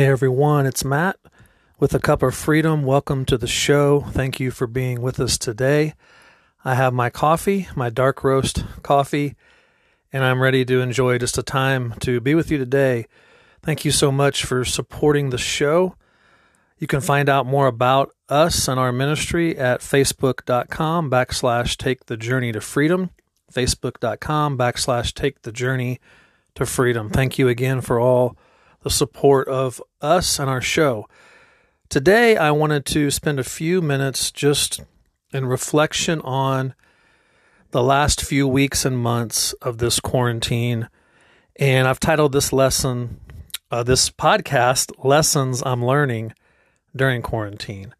Hey everyone, it's Matt with a cup of freedom. Welcome to the show. Thank you for being with us today. I have my coffee, my dark roast coffee, and I'm ready to enjoy just a time to be with you today. Thank you so much for supporting the show. You can find out more about us and our ministry at facebook.com backslash take the journey to freedom. Facebook.com backslash take the journey to freedom. Thank you again for all the support of us and our show. Today, I wanted to spend a few minutes just in reflection on the last few weeks and months of this quarantine. And I've titled this lesson, uh, this podcast, Lessons I'm Learning During Quarantine.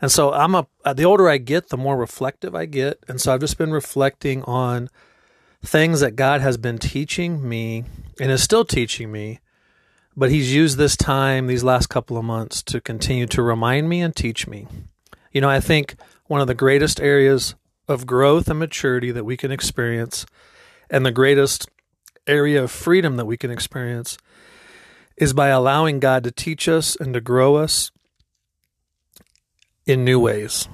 And so I'm a, uh, the older I get, the more reflective I get. And so I've just been reflecting on things that God has been teaching me and is still teaching me but he's used this time, these last couple of months, to continue to remind me and teach me. You know, I think one of the greatest areas of growth and maturity that we can experience, and the greatest area of freedom that we can experience, is by allowing God to teach us and to grow us in new ways.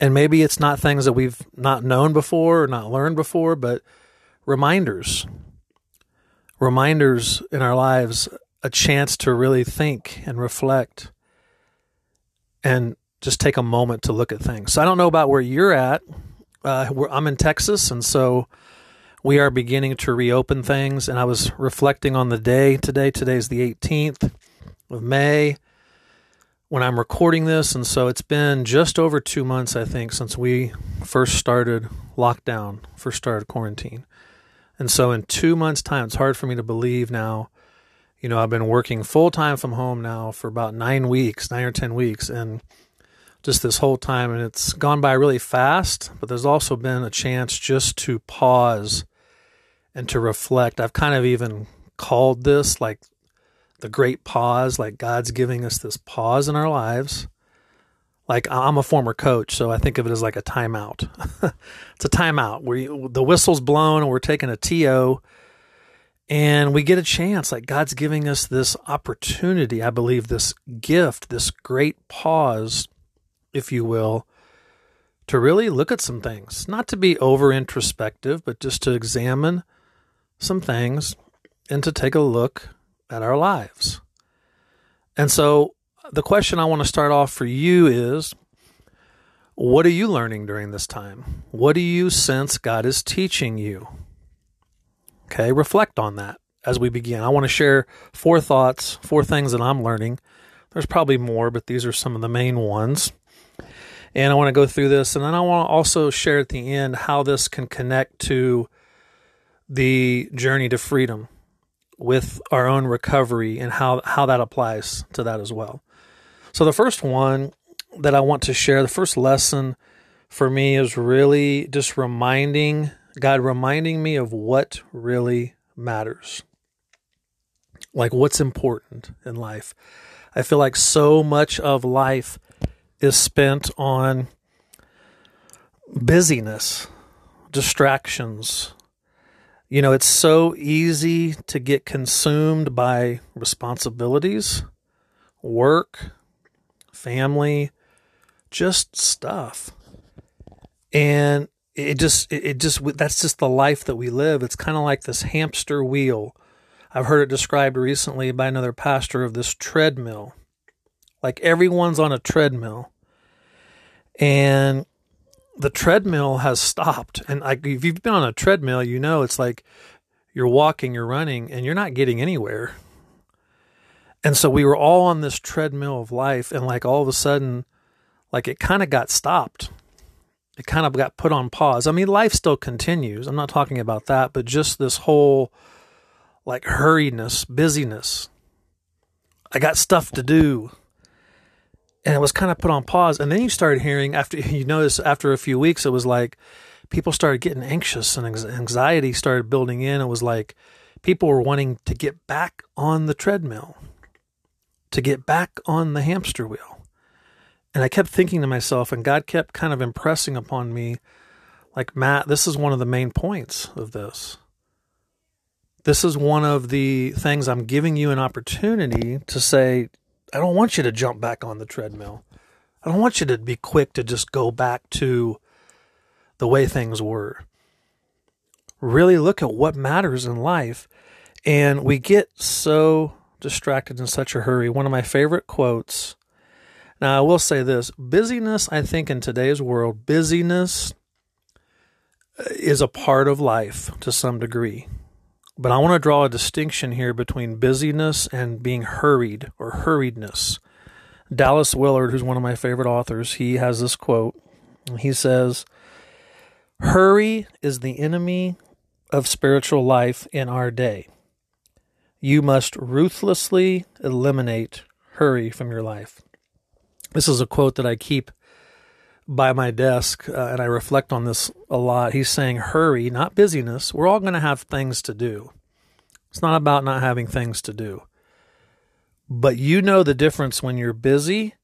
And maybe it's not things that we've not known before or not learned before, but reminders reminders in our lives a chance to really think and reflect and just take a moment to look at things. So I don't know about where you're at. Uh, I'm in Texas, and so we are beginning to reopen things. And I was reflecting on the day today. Today is the 18th of May when I'm recording this. And so it's been just over two months, I think, since we first started lockdown, first started quarantine. And so in two months' time, it's hard for me to believe now. You know, I've been working full time from home now for about nine weeks, nine or 10 weeks, and just this whole time. And it's gone by really fast, but there's also been a chance just to pause and to reflect. I've kind of even called this like the great pause, like God's giving us this pause in our lives like I'm a former coach, so I think of it as like a timeout. it's a timeout where the whistle's blown and we're taking a TO and we get a chance. Like God's giving us this opportunity, I believe, this gift, this great pause, if you will, to really look at some things. Not to be over introspective, but just to examine some things and to take a look at our lives. And so the question I want to start off for you is what are you learning during this time? What do you sense God is teaching you? Okay, reflect on that as we begin. I want to share four thoughts, four things that I'm learning. There's probably more, but these are some of the main ones. And I want to go through this, and then I want to also share at the end how this can connect to the journey to freedom with our own recovery and how, how that applies to that as well. So, the first one that I want to share, the first lesson for me is really just reminding God, reminding me of what really matters. Like what's important in life. I feel like so much of life is spent on busyness, distractions. You know, it's so easy to get consumed by responsibilities, work, family, just stuff. And it just, it just, that's just the life that we live. It's kind of like this hamster wheel. I've heard it described recently by another pastor of this treadmill. Like everyone's on a treadmill. And the treadmill has stopped. And like if you've been on a treadmill, you know it's like you're walking, you're running, and you're not getting anywhere. And so we were all on this treadmill of life, and like all of a sudden, like it kind of got stopped. It kind of got put on pause. I mean, life still continues. I'm not talking about that, but just this whole like hurriedness, busyness. I got stuff to do. And it was kind of put on pause. And then you started hearing after you notice after a few weeks, it was like people started getting anxious and anxiety started building in. It was like people were wanting to get back on the treadmill to get back on the hamster wheel. And I kept thinking to myself, and God kept kind of impressing upon me, like, Matt, this is one of the main points of this. this is one of the things I'm giving you an opportunity to say, I don't want you to jump back on the treadmill. I don't want you to be quick to just go back to the way things were. Really look at what matters in life. And we get so distracted in such a hurry. One of my favorite quotes. Now, I will say this busyness, I think, in today's world, busyness uh, is a part of life to some degree. But I want to draw a distinction here between busyness and being hurried or hurriedness. Dallas Willard, who's one of my favorite authors, he has this quote. He says, Hurry is the enemy of spiritual life in our day. You must ruthlessly eliminate hurry from your life. This is a quote that I keep by my desk, uh, and I reflect on this a lot. He's saying, Hurry, not busyness. We're all going to have things to do. It's not about not having things to do. But you know the difference when you're busy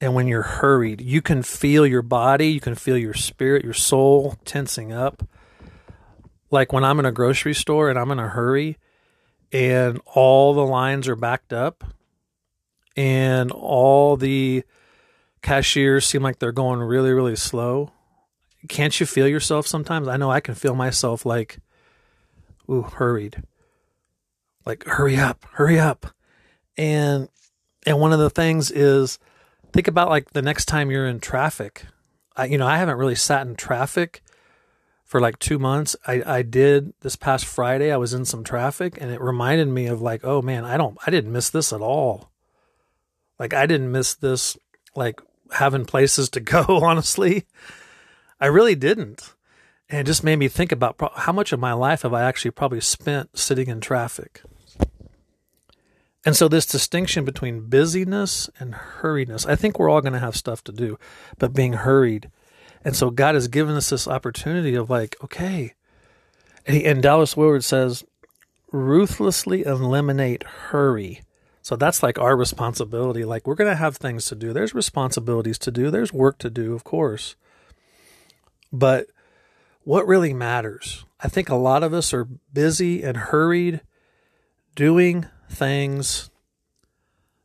and when you're hurried. You can feel your body, you can feel your spirit, your soul tensing up. Like when I'm in a grocery store and I'm in a hurry and all the lines are backed up and all the cashiers seem like they're going really, really slow. Can't you feel yourself sometimes? I know I can feel myself like, ooh, hurried. Like, hurry up, hurry up. And and one of the things is think about like the next time you're in traffic. I, you know, I haven't really sat in traffic for like two months. I, I did this past Friday. I was in some traffic and it reminded me of like, oh man, I don't, I didn't miss this at all. Like I didn't miss this, like having places to go, honestly. I really didn't. And it just made me think about how much of my life have I actually probably spent sitting in traffic. And so, this distinction between busyness and hurriedness, I think we're all going to have stuff to do, but being hurried. And so, God has given us this opportunity of like, okay. And, he, and Dallas Willard says, ruthlessly eliminate hurry. So, that's like our responsibility. Like, we're going to have things to do. There's responsibilities to do, there's work to do, of course. But what really matters? I think a lot of us are busy and hurried doing things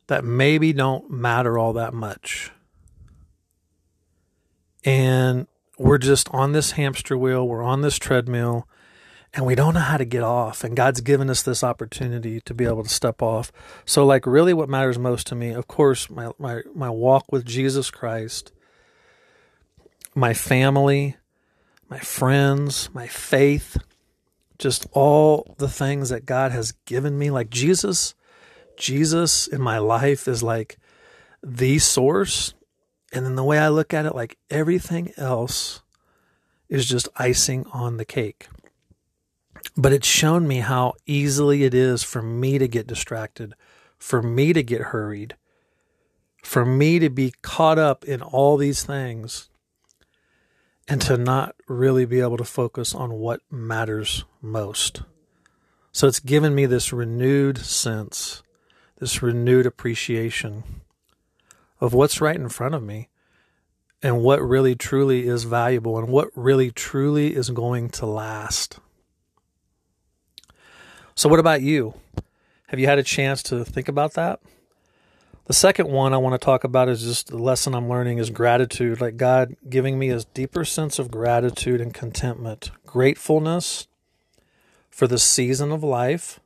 that maybe don't matter all that much. And we're just on this hamster wheel, we're on this treadmill, and we don't know how to get off. And God's given us this opportunity to be able to step off. So, like, really, what matters most to me, of course, my, my, my walk with Jesus Christ, my family, my friends, my faith, just all the things that God has given me. Like Jesus, Jesus in my life is like the source. And then the way I look at it, like everything else is just icing on the cake. But it's shown me how easily it is for me to get distracted, for me to get hurried, for me to be caught up in all these things and to not really be able to focus on what matters most. So it's given me this renewed sense, this renewed appreciation of what's right in front of me and what really truly is valuable and what really truly is going to last. So, what about you? Have you had a chance to think about that? The second one I want to talk about is just the lesson I'm learning is gratitude, like God giving me a deeper sense of gratitude and contentment, gratefulness for the season of life.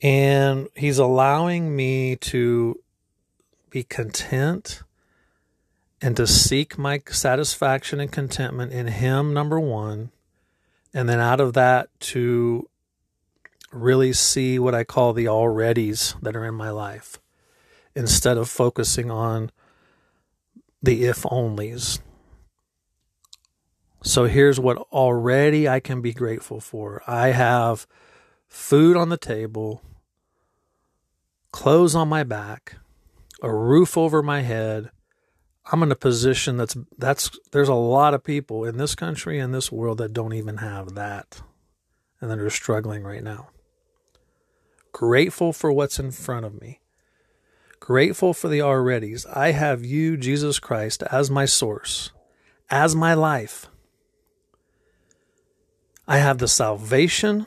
And He's allowing me to be content and to seek my satisfaction and contentment in Him, number one. And then out of that, to really see what I call the alreadys that are in my life instead of focusing on the if onlys. So here's what already I can be grateful for I have food on the table, clothes on my back, a roof over my head. I'm in a position that's that's there's a lot of people in this country and this world that don't even have that and that are struggling right now. Grateful for what's in front of me grateful for the alreadies. I have you, Jesus Christ, as my source, as my life. I have the salvation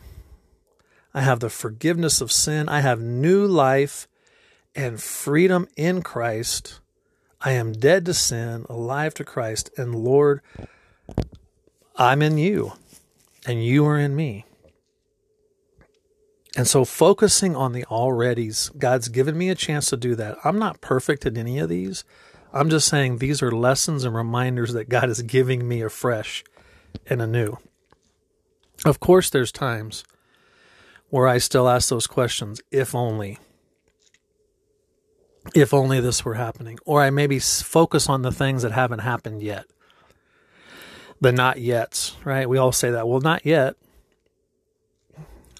I have the forgiveness of sin. I have new life and freedom in Christ. I am dead to sin, alive to Christ. And Lord, I'm in you, and you are in me. And so, focusing on the alreadys, God's given me a chance to do that. I'm not perfect at any of these. I'm just saying these are lessons and reminders that God is giving me afresh and anew. Of course, there's times where I still ask those questions if only. If only this were happening. Or I maybe focus on the things that haven't happened yet. The not yets, right? We all say that. Well, not yet.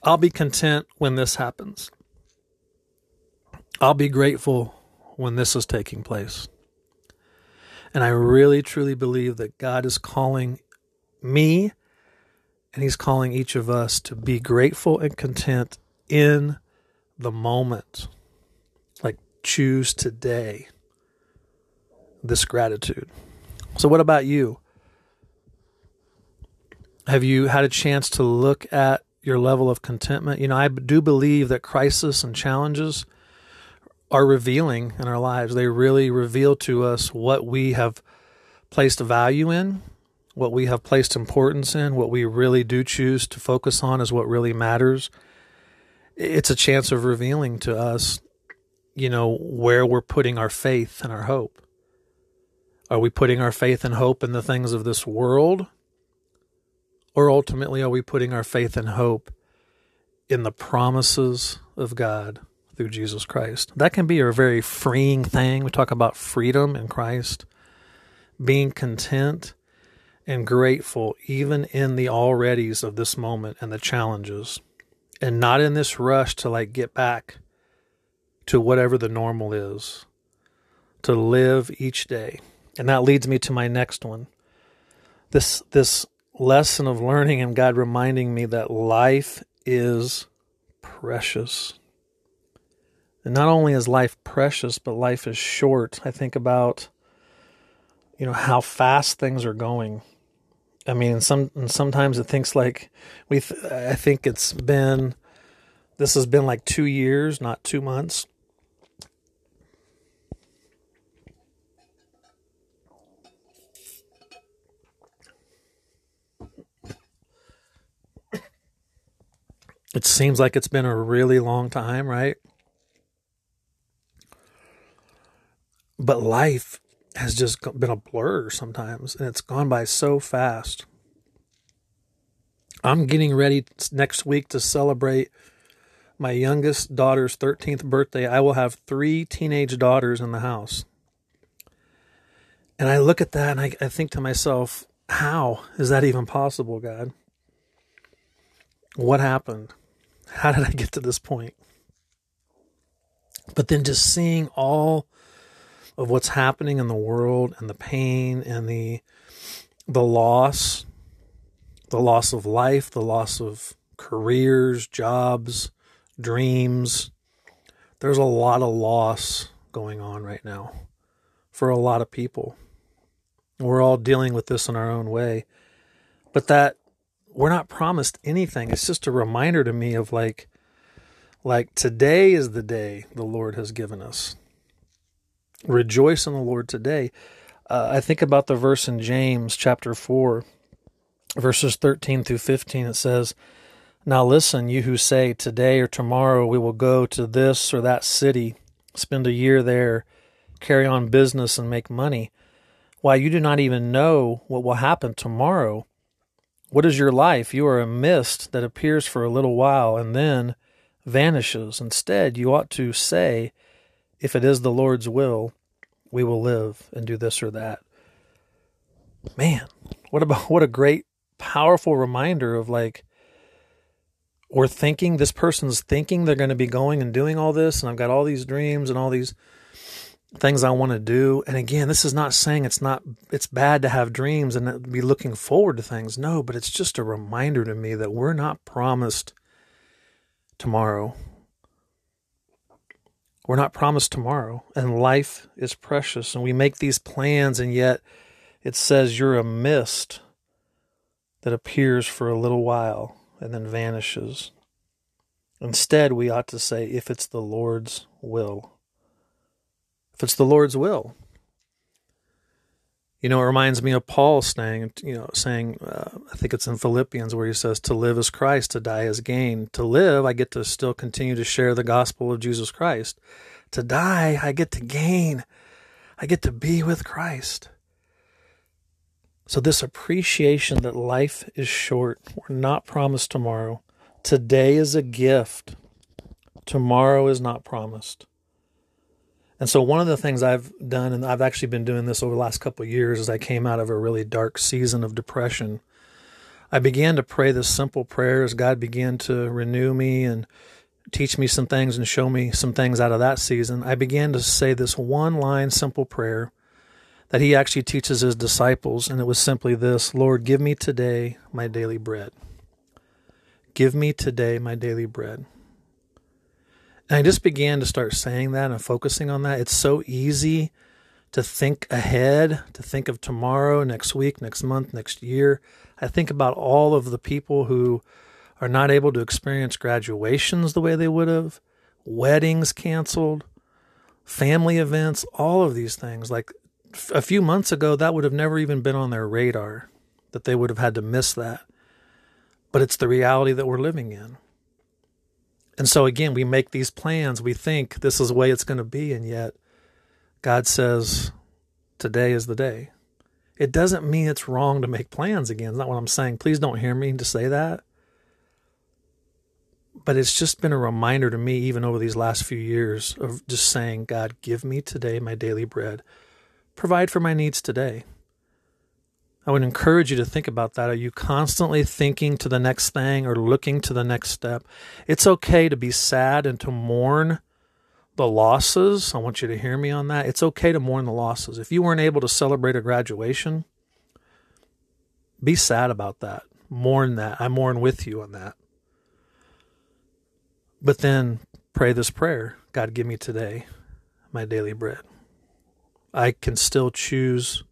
I'll be content when this happens. I'll be grateful when this is taking place. And I really, truly believe that God is calling me and He's calling each of us to be grateful and content in the moment. Choose today this gratitude. So, what about you? Have you had a chance to look at your level of contentment? You know, I do believe that crisis and challenges are revealing in our lives. They really reveal to us what we have placed value in, what we have placed importance in, what we really do choose to focus on is what really matters. It's a chance of revealing to us, you know, where we're putting our faith and our hope. Are we putting our faith and hope in the things of this world? Or ultimately, are we putting our faith and hope in the promises of God through Jesus Christ? That can be a very freeing thing. We talk about freedom in Christ, being content and grateful, even in the alreadys of this moment and the challenges, and not in this rush to like get back to whatever the normal is, to live each day. And that leads me to my next one. This, this lesson of learning and God reminding me that life is precious. And not only is life precious, but life is short. I think about, you know, how fast things are going. I mean, some and sometimes it thinks like we. I think it's been. This has been like two years, not two months. It seems like it's been a really long time, right? But life has just been a blur sometimes, and it's gone by so fast. I'm getting ready next week to celebrate my youngest daughter's 13th birthday. I will have three teenage daughters in the house. And I look at that and I, I think to myself, how is that even possible, God? What happened? How did I get to this point? But then just seeing all of what's happening in the world and the pain and the the loss, the loss of life, the loss of careers, jobs, dreams. There's a lot of loss going on right now for a lot of people. We're all dealing with this in our own way. But that we're not promised anything. It's just a reminder to me of like like today is the day the Lord has given us. Rejoice in the Lord today. Uh, I think about the verse in James chapter 4 verses 13 through 15 it says, "Now listen, you who say today or tomorrow we will go to this or that city, spend a year there, carry on business and make money, why you do not even know what will happen tomorrow." What is your life? You are a mist that appears for a little while and then vanishes. Instead, you ought to say, If it is the Lord's will, we will live and do this or that. Man, what about what a great, powerful reminder of like, we're thinking this person's thinking they're going to be going and doing all this, and I've got all these dreams and all these things I want to do. And again, this is not saying it's not it's bad to have dreams and be looking forward to things. No, but it's just a reminder to me that we're not promised tomorrow. We're not promised tomorrow, and life is precious. And we make these plans, and yet it says you're a mist that appears for a little while and then vanishes. Instead, we ought to say, if it's the Lord's will. If it's the Lord's will. You know, it reminds me of Paul saying, you know, saying, uh, I think it's in Philippians where he says, to live is Christ, to die is gain. To live, I get to still continue to share the gospel of Jesus Christ. To die, I get to gain. I get to be with Christ. So, this appreciation that life is short, we're not promised tomorrow. Today is a gift, tomorrow is not promised. And so, one of the things I've done, and I've actually been doing this over the last couple of years, as I came out of a really dark season of depression, I began to pray this simple prayer as God began to renew me and teach me some things and show me some things out of that season. I began to say this one line simple prayer that He actually teaches His disciples, and it was simply this Lord, give me today my daily bread. Give me today my daily bread. And I just began to start saying that and focusing on that. It's so easy to think ahead, to think of tomorrow, next week, next month, next year. I think about all of the people who are not able to experience graduations the way they would have, weddings canceled, family events, all of these things. Like a few months ago, that would have never even been on their radar, that they would have had to miss that. But it's the reality that we're living in. And so again, we make these plans. We think this is the way it's going to be. And yet God says, today is the day. It doesn't mean it's wrong to make plans again. It's not what I'm saying. Please don't hear me to say that. But it's just been a reminder to me, even over these last few years, of just saying, God, give me today my daily bread. Provide for my needs today. I would encourage you to think about that. Are you constantly thinking to the next thing or looking to the next step? It's okay to be sad and to mourn the losses. I want you to hear me on that. It's okay to mourn the losses. If you weren't able to celebrate a graduation, be sad about that. Mourn that. I mourn with you on that. But then pray this prayer God, give me today my daily bread. I can still choose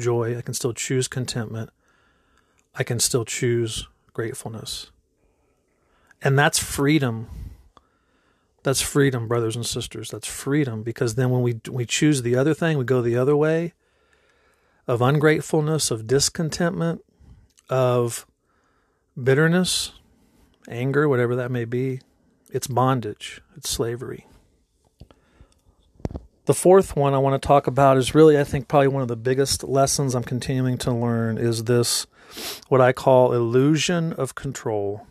joy. I can still choose contentment. I can still choose gratefulness. And that's freedom. That's freedom, brothers and sisters. That's freedom because then when we we choose the other thing, we go the other way of ungratefulness, of discontentment, of bitterness, anger, whatever that may be. It's bondage, it's slavery. The fourth one I want to talk about is really, I think, probably one of the biggest lessons I'm continuing to learn is this, what I call illusion of control.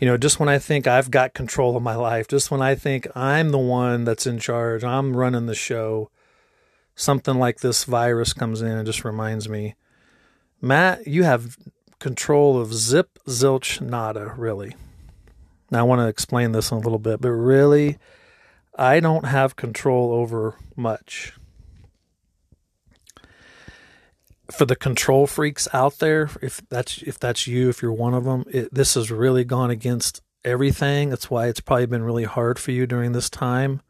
You know, just when I think I've got control of my life, just when I think I'm the one that's in charge, I'm running the show, something like this virus comes in and just reminds me, Matt, you have control of zip, zilch, nada, really. Now, I want to explain this in a little bit, but really, I don't have control over much. For the control freaks out there, if that's if that's you, if you're one of them, it, this has really gone against everything. That's why it's probably been really hard for you during this time,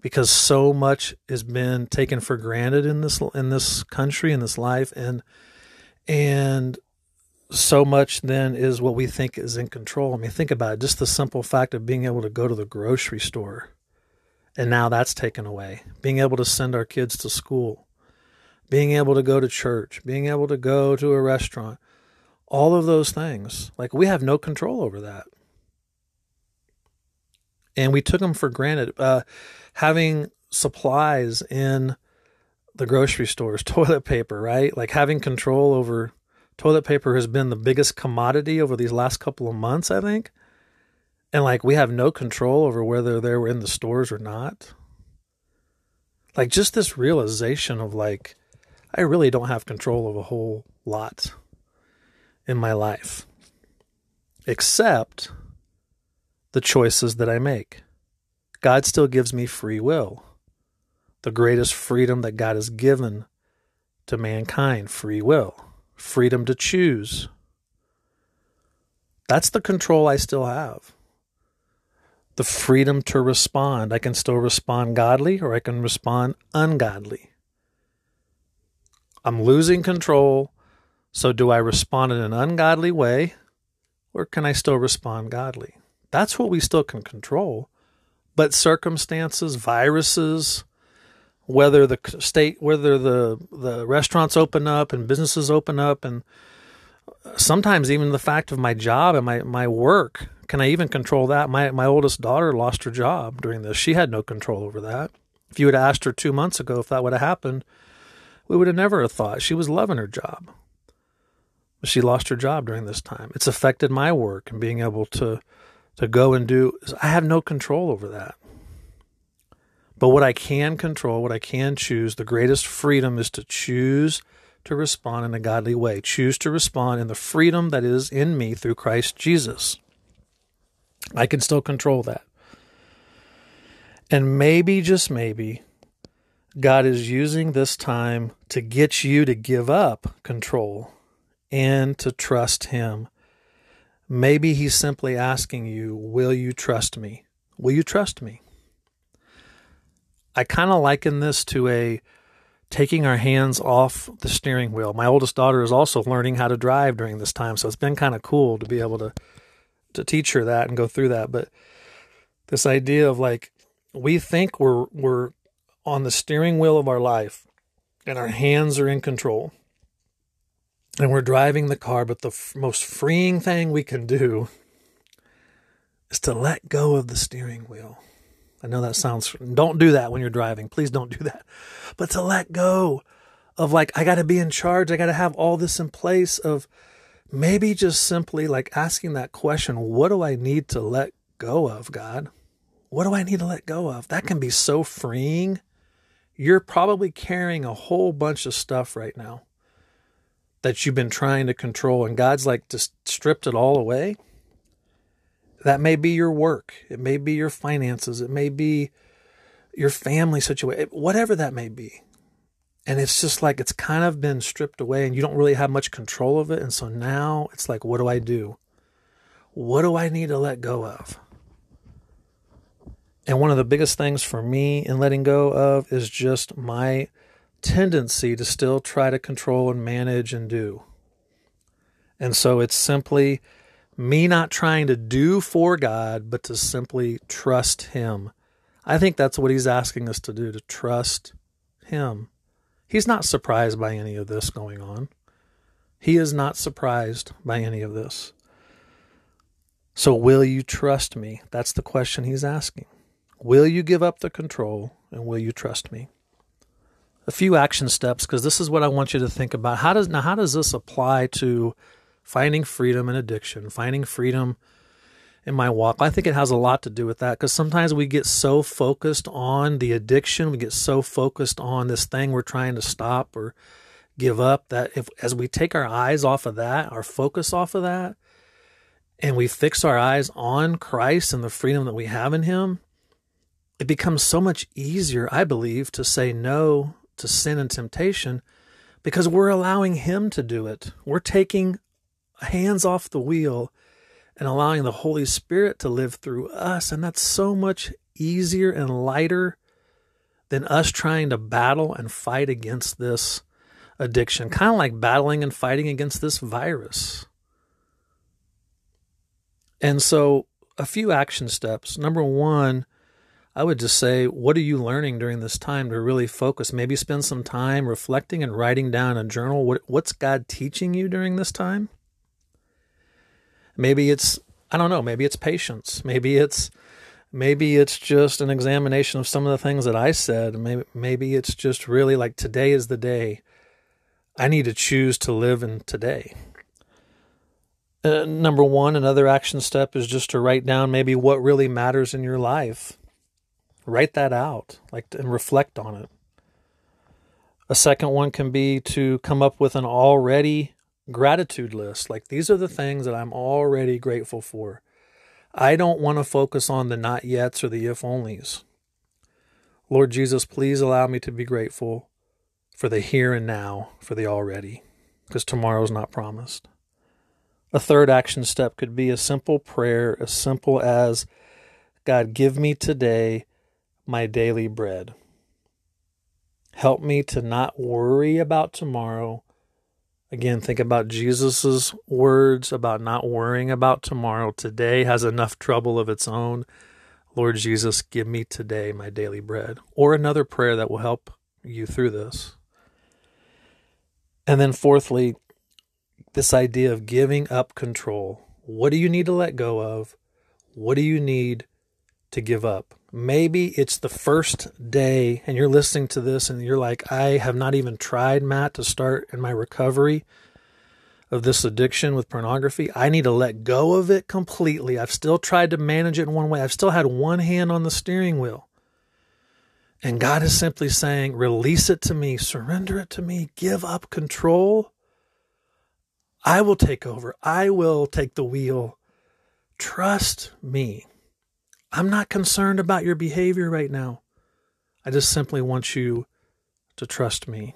because so much has been taken for granted in this in this country in this life, and and so much then is what we think is in control. I mean, think about it. Just the simple fact of being able to go to the grocery store and now that's taken away. Being able to send our kids to school, being able to go to church, being able to go to a restaurant, all of those things. Like we have no control over that. And we took them for granted. Uh, having supplies in the grocery stores, toilet paper, right? Like having control over toilet paper has been the biggest commodity over these last couple of months, I think and like we have no control over whether they were in the stores or not. Like just this realization of like I really don't have control of a whole lot in my life except the choices that I make. God still gives me free will. The greatest freedom that God has given to mankind, free will, freedom to choose. That's the control I still have the freedom to respond. I can still respond godly or I can respond ungodly. I'm losing control. So, do I respond in an ungodly way or can I still respond godly? That's what we still can control. But circumstances, viruses, whether the state, whether the, the restaurants open up and businesses open up, and uh, sometimes even the fact of my job and my, my work, can I even control that? My, my oldest daughter lost her job during this. She had no control over that. If you had asked her two months ago if that would have happened, we would have never have thought she was loving her job. She lost her job during this time. It's affected my work and being able to to go and do I have no control over that. But what I can control, what I can choose, the greatest freedom is to choose to respond in a godly way. Choose to respond in the freedom that is in me through Christ Jesus. I can still control that. And maybe, just maybe, God is using this time to get you to give up control and to trust Him. Maybe He's simply asking you, Will you trust me? Will you trust me? I kind of liken this to a taking our hands off the steering wheel. My oldest daughter is also learning how to drive during this time, so it's been kind of cool to be able to to teach her that and go through that. But this idea of like we think we're we're on the steering wheel of our life and our hands are in control and we're driving the car, but the f- most freeing thing we can do is to let go of the steering wheel. I know that sounds, don't do that when you're driving. Please don't do that. But to let go of like, I got to be in charge. I got to have all this in place of maybe just simply like asking that question, what do I need to let go of, God? What do I need to let go of? That can be so freeing. You're probably carrying a whole bunch of stuff right now that you've been trying to control, and God's like just stripped it all away. That may be your work, it may be your finances, it may be your family situation, whatever that may be. And it's just like it's kind of been stripped away, and you don't really have much control of it. And so now it's like, what do I do? What do I need to let go of? And one of the biggest things for me in letting go of is just my tendency to still try to control and manage and do. And so it's simply me not trying to do for God, but to simply trust Him. I think that's what He's asking us to do to trust Him. He's not surprised by any of this going on. He is not surprised by any of this. So, will you trust me? That's the question He's asking. Will you give up the control and will you trust me? a few action steps because this is what I want you to think about. How does now how does this apply to finding freedom in addiction, finding freedom in my walk? I think it has a lot to do with that because sometimes we get so focused on the addiction, we get so focused on this thing we're trying to stop or give up that if as we take our eyes off of that, our focus off of that, and we fix our eyes on Christ and the freedom that we have in him, it becomes so much easier, I believe, to say no to sin and temptation because we're allowing Him to do it. We're taking hands off the wheel and allowing the Holy Spirit to live through us. And that's so much easier and lighter than us trying to battle and fight against this addiction, kind of like battling and fighting against this virus. And so, a few action steps. Number one, I would just say, what are you learning during this time to really focus? Maybe spend some time reflecting and writing down a journal. What, what's God teaching you during this time? Maybe it's, I don't know, maybe it's patience. Maybe it's, maybe it's just an examination of some of the things that I said. Maybe, maybe it's just really like today is the day. I need to choose to live in today. Uh, number one, another action step is just to write down maybe what really matters in your life write that out like and reflect on it a second one can be to come up with an already gratitude list. Like these are the things that i'm already grateful for. I don't want to focus on the not yets or the if onlys lord jesus please allow me to be grateful for the here and now for the already because tomorrow's not promised. A third action step could be a simple prayer as simple as god give me today my daily bread. Help me to not worry about tomorrow, Again, think about Jesus' words about not worrying about tomorrow. Today has enough trouble of its own. Lord Jesus, give me today my daily bread. Or another prayer that will help you through this. And then, fourthly, this idea of giving up control. What do you need to let go of? What do you need to give up? Maybe it's the first day and you're listening to this and you're like, I have not even tried, Matt, to start in my recovery of this addiction with pornography. I need to let go of it completely. I've still tried to manage it in one way, I've still had one hand on the steering wheel. And God is simply saying, release it to me, surrender it to me, give up control. I will take over, I will take the wheel. Trust me. I'm not concerned about your behavior right now. I just simply want you to trust me.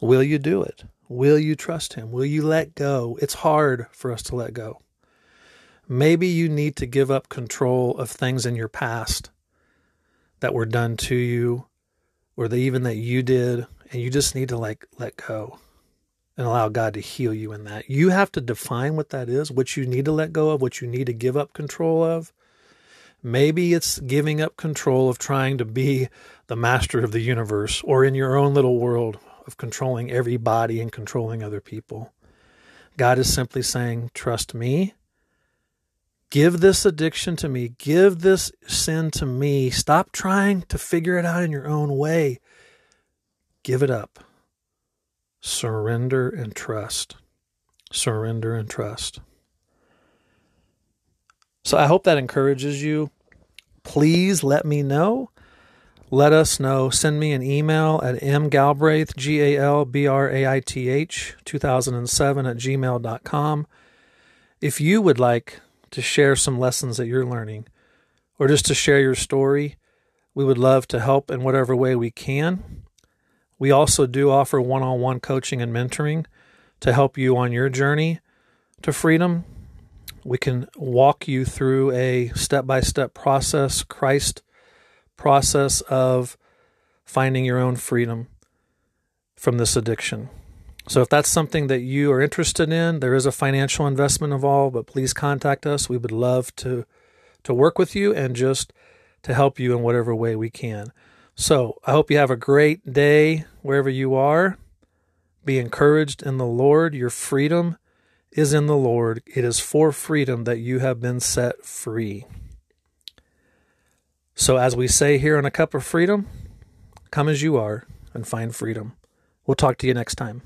Will you do it? Will you trust Him? Will you let go? It's hard for us to let go. Maybe you need to give up control of things in your past that were done to you or the, even that you did, and you just need to like let go and allow God to heal you in that. You have to define what that is, what you need to let go of, what you need to give up control of. Maybe it's giving up control of trying to be the master of the universe or in your own little world of controlling everybody and controlling other people. God is simply saying, Trust me. Give this addiction to me. Give this sin to me. Stop trying to figure it out in your own way. Give it up. Surrender and trust. Surrender and trust. So I hope that encourages you. Please let me know. Let us know. Send me an email at mgalbraith, G A L B R A I T H, 2007 at gmail.com. If you would like to share some lessons that you're learning or just to share your story, we would love to help in whatever way we can. We also do offer one on one coaching and mentoring to help you on your journey to freedom. We can walk you through a step by step process, Christ process of finding your own freedom from this addiction. So, if that's something that you are interested in, there is a financial investment involved, but please contact us. We would love to, to work with you and just to help you in whatever way we can. So I hope you have a great day wherever you are. Be encouraged in the Lord. Your freedom is in the Lord. It is for freedom that you have been set free. So, as we say here in A Cup of Freedom, come as you are and find freedom. We'll talk to you next time.